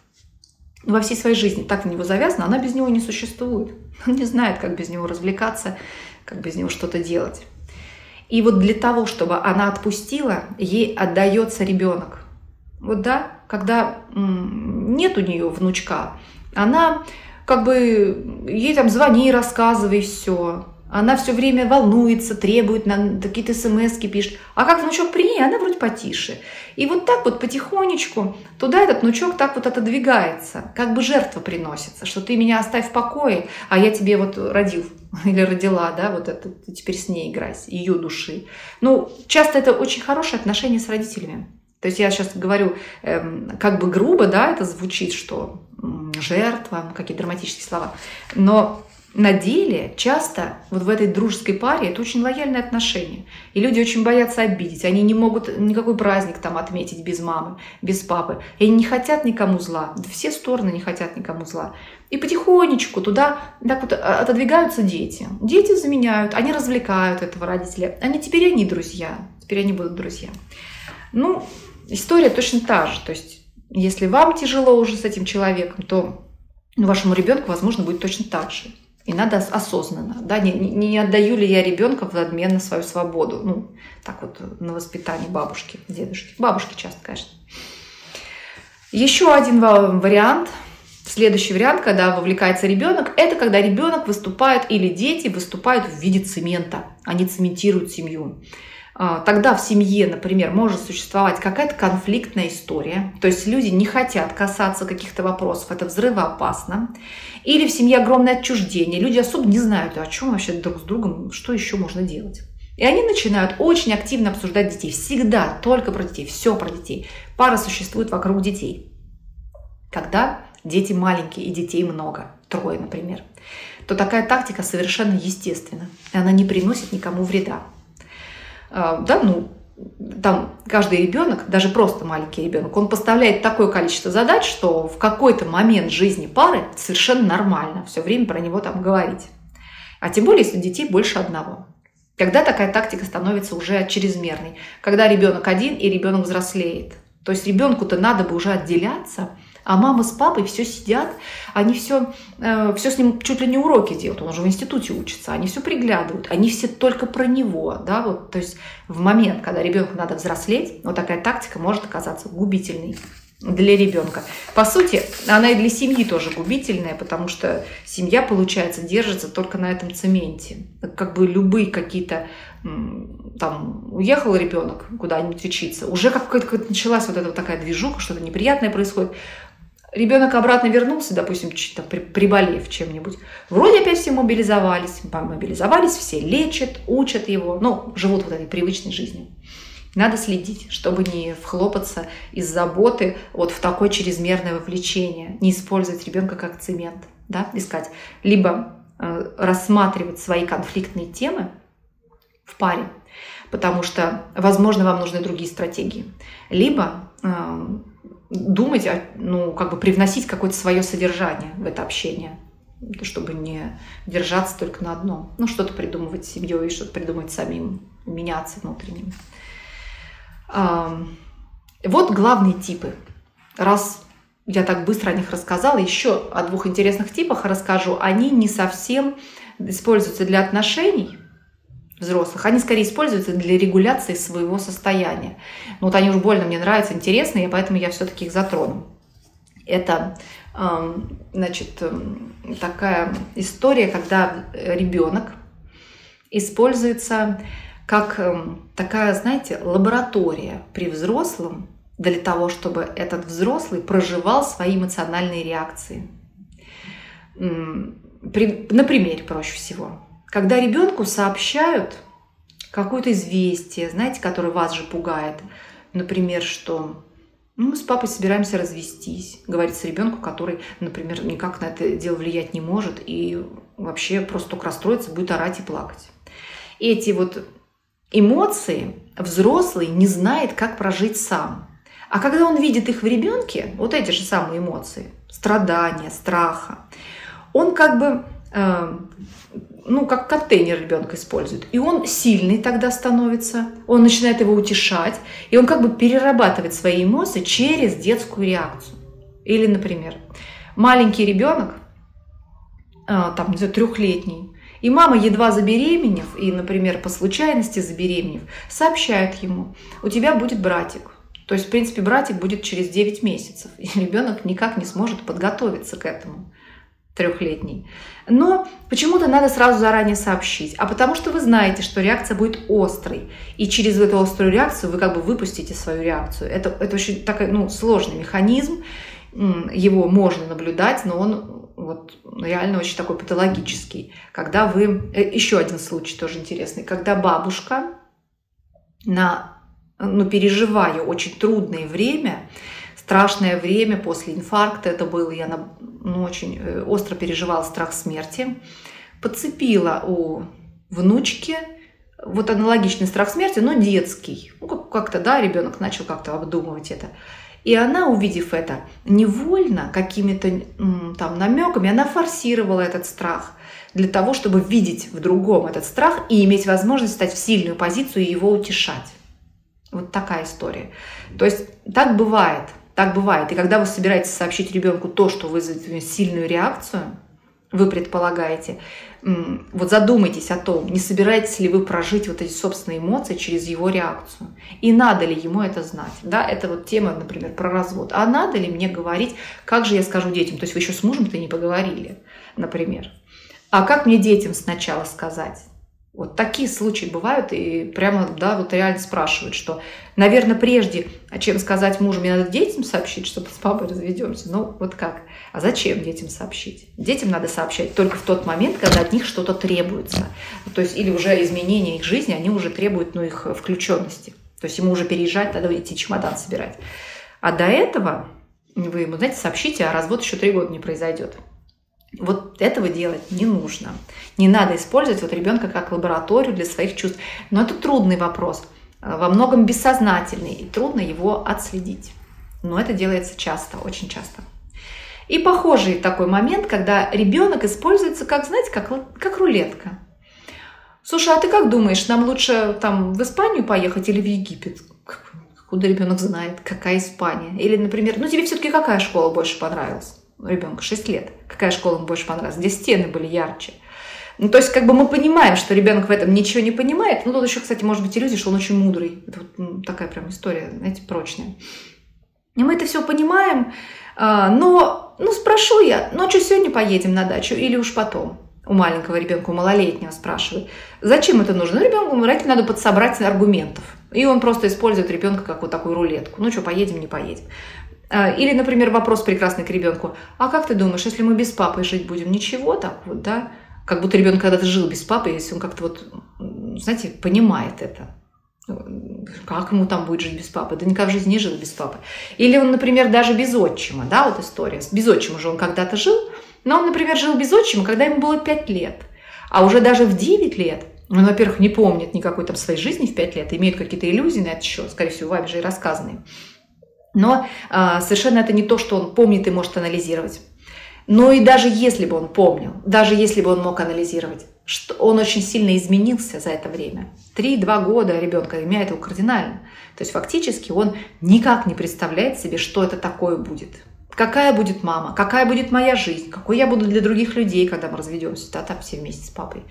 во всей своей жизни так в него завязана, она без него не существует. Он не знает, как без него развлекаться, как без него что-то делать. И вот для того, чтобы она отпустила, ей отдается ребенок. Вот да, когда нет у нее внучка, она как бы ей там звони, рассказывай все. Она все время волнуется, требует, какие-то смс пишет. А как внучок при ней, она вроде потише. И вот так вот потихонечку туда этот внучок так вот отодвигается, как бы жертва приносится, что ты меня оставь в покое, а я тебе вот родил или родила, да, вот это, теперь с ней играйся, ее души. Ну, часто это очень хорошие отношения с родителями. То есть я сейчас говорю эм, как бы грубо, да, это звучит, что жертва, какие драматические слова. Но на деле часто вот в этой дружеской паре это очень лояльные отношения. И люди очень боятся обидеть. Они не могут никакой праздник там отметить без мамы, без папы. И они не хотят никому зла. Все стороны не хотят никому зла. И потихонечку туда так вот отодвигаются дети. Дети заменяют, они развлекают этого родителя. Они теперь они друзья. Теперь они будут друзья. Ну, история точно та же. То есть, если вам тяжело уже с этим человеком, то вашему ребенку, возможно, будет точно так же. И надо осознанно, да, не, не отдаю ли я ребенка в обмен на свою свободу, ну, так вот, на воспитание бабушки, дедушки. Бабушки часто, конечно. Еще один вариант, следующий вариант, когда вовлекается ребенок, это когда ребенок выступает или дети выступают в виде цемента, они цементируют семью. А, тогда в семье, например, может существовать какая-то конфликтная история, то есть люди не хотят касаться каких-то вопросов, это взрывоопасно. Или в семье огромное отчуждение, люди особо не знают, о чем вообще друг с другом, что еще можно делать. И они начинают очень активно обсуждать детей. Всегда только про детей, все про детей. Пара существует вокруг детей. Когда дети маленькие и детей много, трое, например, то такая тактика совершенно естественна. И она не приносит никому вреда. А, да, ну, там каждый ребенок, даже просто маленький ребенок, он поставляет такое количество задач, что в какой-то момент жизни пары совершенно нормально все время про него там говорить. А тем более, если у детей больше одного. Когда такая тактика становится уже чрезмерной, когда ребенок один и ребенок взрослеет. То есть ребенку-то надо бы уже отделяться – а мама с папой все сидят, они все, э, все с ним чуть ли не уроки делают, он уже в институте учится, они все приглядывают, они все только про него, да, вот, то есть в момент, когда ребенку надо взрослеть, вот такая тактика может оказаться губительной для ребенка. По сути, она и для семьи тоже губительная, потому что семья, получается, держится только на этом цементе. Как бы любые какие-то там уехал ребенок куда-нибудь учиться, уже как-то началась вот эта вот такая движуха, что-то неприятное происходит. Ребенок обратно вернулся, допустим, чуть-то приболев чем-нибудь. Вроде опять все мобилизовались, мобилизовались, все лечат, учат его, ну, живут вот этой привычной жизнью. Надо следить, чтобы не вхлопаться из заботы вот в такое чрезмерное вовлечение, не использовать ребенка как цемент, да, искать. Либо э, рассматривать свои конфликтные темы в паре, потому что, возможно, вам нужны другие стратегии. Либо э, думать, ну, как бы привносить какое-то свое содержание в это общение, чтобы не держаться только на одном. Ну, что-то придумывать с семьей, что-то придумать самим, меняться внутренним. Вот главные типы. Раз я так быстро о них рассказала, еще о двух интересных типах расскажу. Они не совсем используются для отношений, взрослых, они скорее используются для регуляции своего состояния. Ну, вот они уж больно мне нравятся, интересные, и поэтому я все-таки их затрону. Это значит, такая история, когда ребенок используется как такая, знаете, лаборатория при взрослом для того, чтобы этот взрослый проживал свои эмоциональные реакции. При, на примере проще всего. Когда ребенку сообщают какое-то известие, знаете, которое вас же пугает, например, что ну, мы с папой собираемся развестись, говорится ребенку, который, например, никак на это дело влиять не может и вообще просто только расстроится, будет орать и плакать. Эти вот эмоции взрослый не знает, как прожить сам. А когда он видит их в ребенке, вот эти же самые эмоции, страдания, страха, он как бы ну, как контейнер ребенка использует. И он сильный тогда становится, он начинает его утешать, и он как бы перерабатывает свои эмоции через детскую реакцию. Или, например, маленький ребенок, а, там, не знаю, трехлетний, и мама, едва забеременев, и, например, по случайности забеременев, сообщает ему, у тебя будет братик. То есть, в принципе, братик будет через 9 месяцев, и ребенок никак не сможет подготовиться к этому. Трехлетний. Но почему-то надо сразу заранее сообщить. А потому что вы знаете, что реакция будет острой. И через эту острую реакцию вы как бы выпустите свою реакцию. Это, это очень такой ну, сложный механизм. Его можно наблюдать, но он вот реально очень такой патологический. Когда вы... Э, Еще один случай тоже интересный. Когда бабушка на, ну, переживая очень трудное время, страшное время после инфаркта это было, я ну, очень э, остро переживала страх смерти, подцепила у внучки вот аналогичный страх смерти, но детский. Ну, как-то, да, ребенок начал как-то обдумывать это. И она, увидев это, невольно какими-то там намеками, она форсировала этот страх для того, чтобы видеть в другом этот страх и иметь возможность стать в сильную позицию и его утешать. Вот такая история. То есть так бывает. Так бывает. И когда вы собираетесь сообщить ребенку то, что вызовет сильную реакцию, вы предполагаете, вот задумайтесь о том, не собираетесь ли вы прожить вот эти собственные эмоции через его реакцию. И надо ли ему это знать. Да, это вот тема, например, про развод. А надо ли мне говорить, как же я скажу детям? То есть вы еще с мужем-то не поговорили, например. А как мне детям сначала сказать? Вот такие случаи бывают, и прямо, да, вот реально спрашивают, что, наверное, прежде, чем сказать мужу, мне надо детям сообщить, чтобы с папой разведемся. Ну, вот как? А зачем детям сообщить? Детям надо сообщать только в тот момент, когда от них что-то требуется. То есть, или уже изменения их жизни, они уже требуют, ну, их включенности. То есть, ему уже переезжать, надо идти чемодан собирать. А до этого вы ему, знаете, сообщите, а развод еще три года не произойдет. Вот этого делать не нужно. Не надо использовать вот ребенка как лабораторию для своих чувств. Но это трудный вопрос, э, во многом бессознательный, и трудно его отследить. Но это делается часто, очень часто. И похожий такой момент, когда ребенок используется как, знаете, как, как рулетка. Слушай, а ты как думаешь, нам лучше там в Испанию поехать или в Египет? Куда ребенок знает, какая Испания? Или, например, ну тебе все-таки какая школа больше понравилась? ребенка 6 лет. Какая школа ему больше понравилась? Где стены были ярче? Ну, то есть, как бы мы понимаем, что ребенок в этом ничего не понимает. Ну, тут еще, кстати, может быть иллюзия, что он очень мудрый. Это вот такая прям история, знаете, прочная. И мы это все понимаем, а, но, ну, спрошу я, ну, а сегодня поедем на дачу или уж потом? У маленького ребенка, у малолетнего спрашивают. Зачем это нужно? Ну, ребенку, родителю надо подсобрать аргументов. И он просто использует ребенка как вот такую рулетку. Ну что, поедем, не поедем. А, или, например, вопрос прекрасный к ребенку. А как ты думаешь, если мы без папы жить будем, ничего так вот, да? Как будто ребенок когда-то жил без папы, если он как-то вот, знаете, понимает это. Как ему там будет жить без папы? Да никак в жизни не жил без папы. Или он, например, даже без отчима, да, вот история. Без отчима же он когда-то жил, но он, например, жил без отчима, когда ему было 5 лет. А уже даже в 9 лет он, во-первых, не помнит никакой там своей жизни в 5 лет, имеет какие-то иллюзии на это счет, скорее всего, вами же и рассказанные. Но э, совершенно это не то, что он помнит и может анализировать. Но и даже если бы он помнил, даже если бы он мог анализировать, что он очень сильно изменился за это время. Три-два года ребенка меняет его кардинально. То есть фактически он никак не представляет себе, что это такое будет. Какая будет мама, какая будет моя жизнь, какой я буду для других людей, когда мы разведемся, да, там все вместе с папой.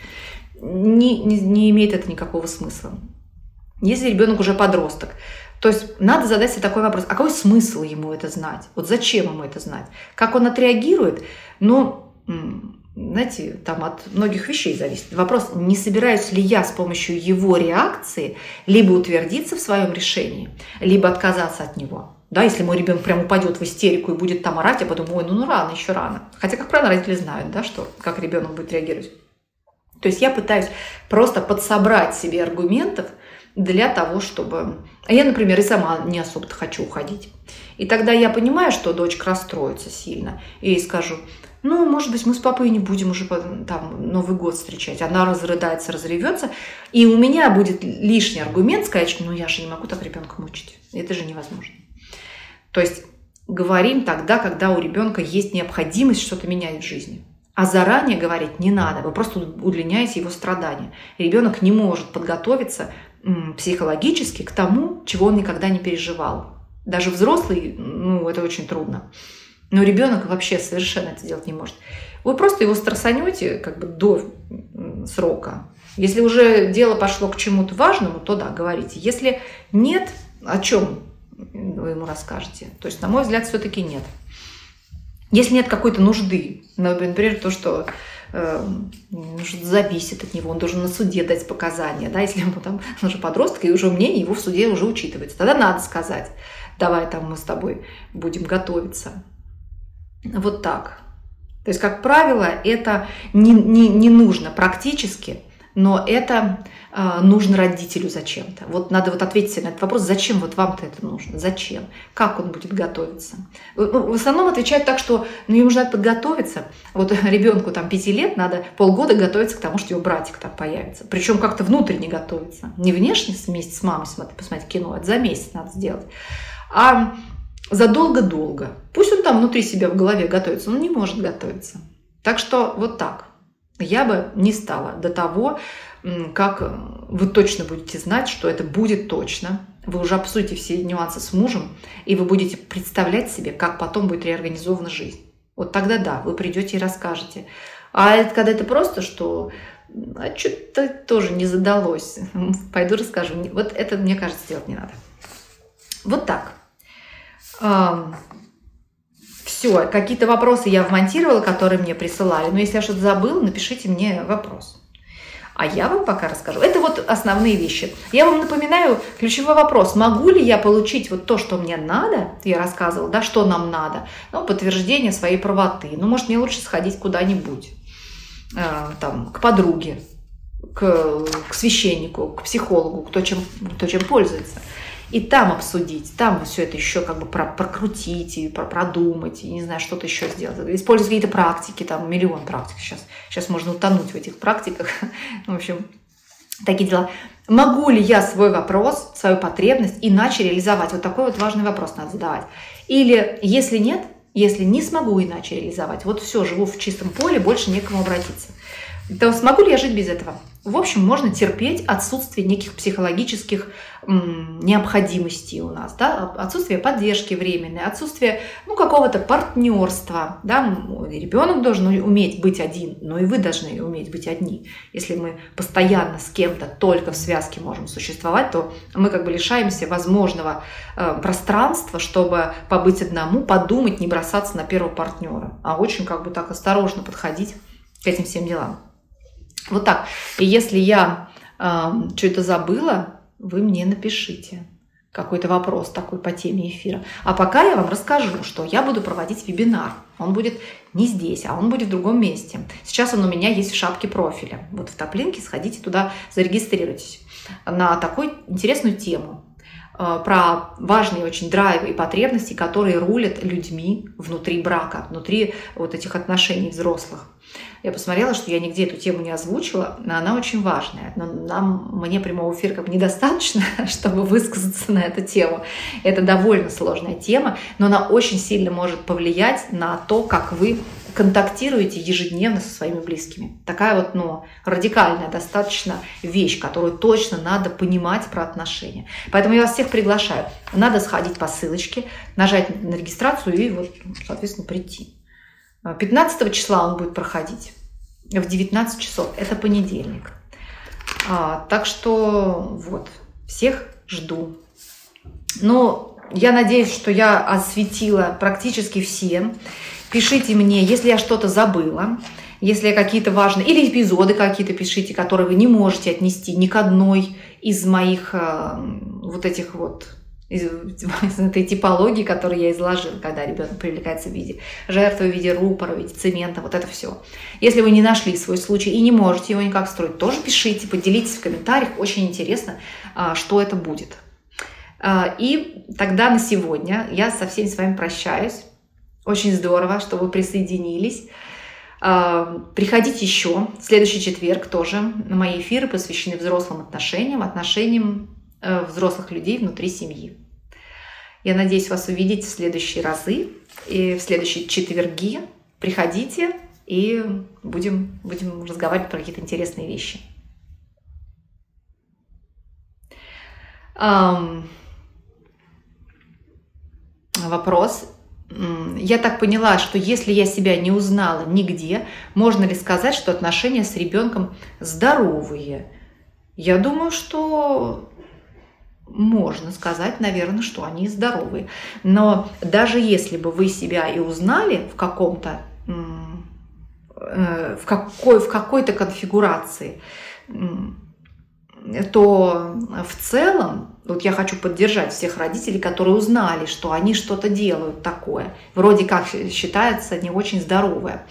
Не, не, не имеет это никакого смысла. Если ребенок уже подросток, то есть надо задать себе такой вопрос, а какой смысл ему это знать? Вот зачем ему это знать? Как он отреагирует? Ну, знаете, там от многих вещей зависит. Вопрос, не собираюсь ли я с помощью его реакции либо утвердиться в своем решении, либо отказаться от него. Да, если мой ребенок прям упадет в истерику и будет там орать, я подумаю, ой, ну, ну рано, еще рано. Хотя, как правило, родители знают, да, что, как ребенок будет реагировать. То есть я пытаюсь просто подсобрать себе аргументов – для того, чтобы... А я, например, и сама не особо хочу уходить. И тогда я понимаю, что дочка расстроится сильно. И ей скажу, ну, может быть, мы с папой не будем уже там Новый год встречать. Она разрыдается, разревется. И у меня будет лишний аргумент сказать, что ну я же не могу так ребенка мучить. Это же невозможно. То есть говорим тогда, когда у ребенка есть необходимость что-то менять в жизни. А заранее говорить не надо, вы просто удлиняете его страдания. Ребенок не может подготовиться психологически к тому, чего он никогда не переживал. Даже взрослый, ну, это очень трудно. Но ребенок вообще совершенно это делать не может. Вы просто его стрессанете как бы до срока. Если уже дело пошло к чему-то важному, то да, говорите. Если нет, о чем вы ему расскажете? То есть, на мой взгляд, все-таки нет. Если нет какой-то нужды, например, то, что э, зависит от него, он должен на суде дать показания, да, если ему там, он же подросток, и уже мнение его в суде уже учитывается, тогда надо сказать, давай там мы с тобой будем готовиться. Вот так. То есть, как правило, это не, не, не нужно практически, но это э, нужно родителю зачем-то. Вот надо вот ответить себе на этот вопрос, зачем вот вам-то это нужно, зачем, как он будет готовиться. Ну, в основном отвечают так, что ну, ему нужно подготовиться. Вот ребенку там 5 лет надо полгода готовиться к тому, что его братик там появится. Причем как-то внутренне готовиться. Не внешне вместе с мамой смотреть, посмотреть кино, это за месяц надо сделать. А задолго-долго. Пусть он там внутри себя в голове готовится, но не может готовиться. Так что вот так я бы не стала до того, как вы точно будете знать, что это будет точно. Вы уже обсудите все нюансы с мужем, и вы будете представлять себе, как потом будет реорганизована жизнь. Вот тогда да, вы придете и расскажете. А это, когда это просто, что а что-то тоже не задалось, пойду расскажу. Вот это, мне кажется, делать не надо. Вот так. Все, какие-то вопросы я вмонтировала, которые мне присылали. Но если я что-то забыла, напишите мне вопрос. А я вам пока расскажу. Это вот основные вещи. Я вам напоминаю ключевой вопрос. Могу ли я получить вот то, что мне надо? Я рассказывала, да, что нам надо. Ну, подтверждение своей правоты. Ну, может, мне лучше сходить куда-нибудь. Э, там, к подруге, к, к священнику, к психологу, кто чем, кто чем пользуется и там обсудить, там все это еще как бы прокрутить и продумать, и не знаю, что-то еще сделать. Использовать какие-то практики, там миллион практик сейчас. Сейчас можно утонуть в этих практиках. В общем, такие дела. Могу ли я свой вопрос, свою потребность иначе реализовать? Вот такой вот важный вопрос надо задавать. Или если нет, если не смогу иначе реализовать, вот все, живу в чистом поле, больше некому обратиться то смогу ли я жить без этого? В общем, можно терпеть отсутствие неких психологических м, необходимостей у нас, да? отсутствие поддержки временной, отсутствие ну, какого-то партнерства. Да? Ребенок должен уметь быть один, но и вы должны уметь быть одни. Если мы постоянно с кем-то только в связке можем существовать, то мы как бы лишаемся возможного э, пространства, чтобы побыть одному, подумать, не бросаться на первого партнера, а очень как бы так осторожно подходить к этим всем делам. Вот так. И если я э, что-то забыла, вы мне напишите какой-то вопрос такой по теме эфира. А пока я вам расскажу, что я буду проводить вебинар. Он будет не здесь, а он будет в другом месте. Сейчас он у меня есть в шапке профиля. Вот в топлинке сходите туда, зарегистрируйтесь на такую интересную тему про важные очень драйвы и потребности, которые рулят людьми внутри брака, внутри вот этих отношений взрослых. Я посмотрела, что я нигде эту тему не озвучила, но она очень важная. Но нам, мне прямого эфира как бы недостаточно, чтобы высказаться на эту тему. Это довольно сложная тема, но она очень сильно может повлиять на то, как вы контактируете ежедневно со своими близкими. Такая вот, ну, радикальная достаточно вещь, которую точно надо понимать про отношения. Поэтому я вас всех приглашаю. Надо сходить по ссылочке, нажать на регистрацию и вот, соответственно, прийти. 15 числа он будет проходить в 19 часов. Это понедельник. А, так что вот, всех жду. Ну, я надеюсь, что я осветила практически все. Пишите мне, если я что-то забыла, если какие-то важные, или эпизоды какие-то пишите, которые вы не можете отнести ни к одной из моих э, вот этих вот из, из этой типологии, которую я изложила, когда ребенок привлекается в виде жертвы, в виде рупора, в виде цемента, вот это все. Если вы не нашли свой случай и не можете его никак строить, тоже пишите, поделитесь в комментариях, очень интересно, а, что это будет. А, и тогда на сегодня я со всеми с вами прощаюсь. Очень здорово, что вы присоединились. А, приходите еще. Следующий четверг тоже на мои эфиры посвящены взрослым отношениям, отношениям Э, взрослых людей внутри семьи. Я надеюсь вас увидеть в следующие разы и в следующие четверги. Приходите и будем, будем разговаривать про какие-то интересные вещи. Вопрос. Я так поняла, что если я себя не узнала нигде, можно ли сказать, что отношения с ребенком здоровые? Я думаю, что можно сказать, наверное, что они здоровые. Но даже если бы вы себя и узнали в каком-то э, в, какой, в какой-то конфигурации, то в целом, вот я хочу поддержать всех родителей, которые узнали, что они что-то делают такое, вроде как считается не очень здоровое,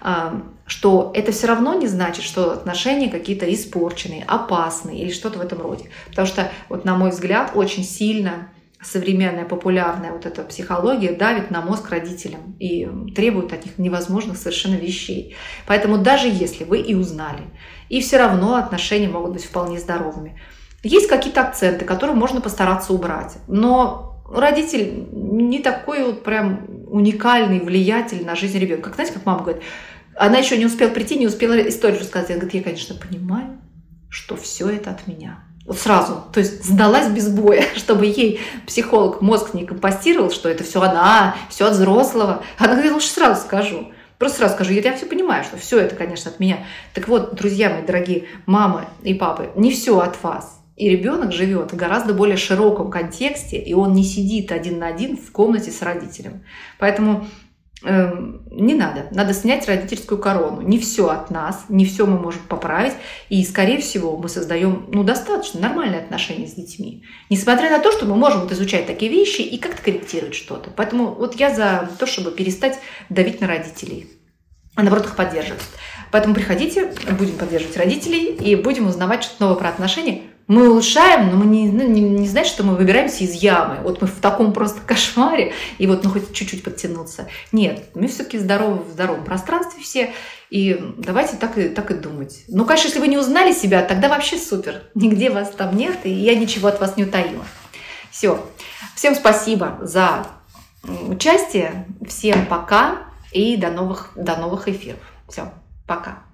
а, что это все равно не значит, что отношения какие-то испорченные, опасные или что-то в этом роде. Потому что, вот на мой взгляд, очень сильно современная популярная вот эта психология давит на мозг родителям и требует от них невозможных совершенно вещей. Поэтому даже если вы и узнали, и все равно отношения могут быть вполне здоровыми. Есть какие-то акценты, которые можно постараться убрать, но родитель не такой вот прям уникальный, влиятельный на жизнь ребенка. Как знаете, как мама говорит, она еще не успела прийти, не успела историю рассказать. Она говорит, я, конечно, понимаю, что все это от меня. Вот сразу, то есть сдалась без боя, чтобы ей психолог мозг не компостировал, что это все она, все от взрослого. Она говорит, лучше сразу скажу. Просто сразу скажу, я все понимаю, что все это, конечно, от меня. Так вот, друзья мои дорогие, мамы и папы, не все от вас. И ребенок живет в гораздо более широком контексте, и он не сидит один на один в комнате с родителем. Поэтому Эм, не надо. Надо снять родительскую корону. Не все от нас, не все мы можем поправить. И, скорее всего, мы создаем ну, достаточно нормальные отношения с детьми. Несмотря на то, что мы можем вот изучать такие вещи и как-то корректировать что-то. Поэтому вот я за то, чтобы перестать давить на родителей, а наоборот их поддерживать. Поэтому приходите, будем поддерживать родителей и будем узнавать что-то новое про отношения мы улучшаем, но мы не, ну, не, не значит, что мы выбираемся из ямы. Вот мы в таком просто кошмаре, и вот ну хоть чуть-чуть подтянуться. Нет, мы все-таки здоровы в здоровом пространстве все, и давайте так и, так и думать. Ну, конечно, если вы не узнали себя, тогда вообще супер. Нигде вас там нет, и я ничего от вас не утаила. Все. Всем спасибо за участие. Всем пока и до новых, до новых эфиров. Все, пока.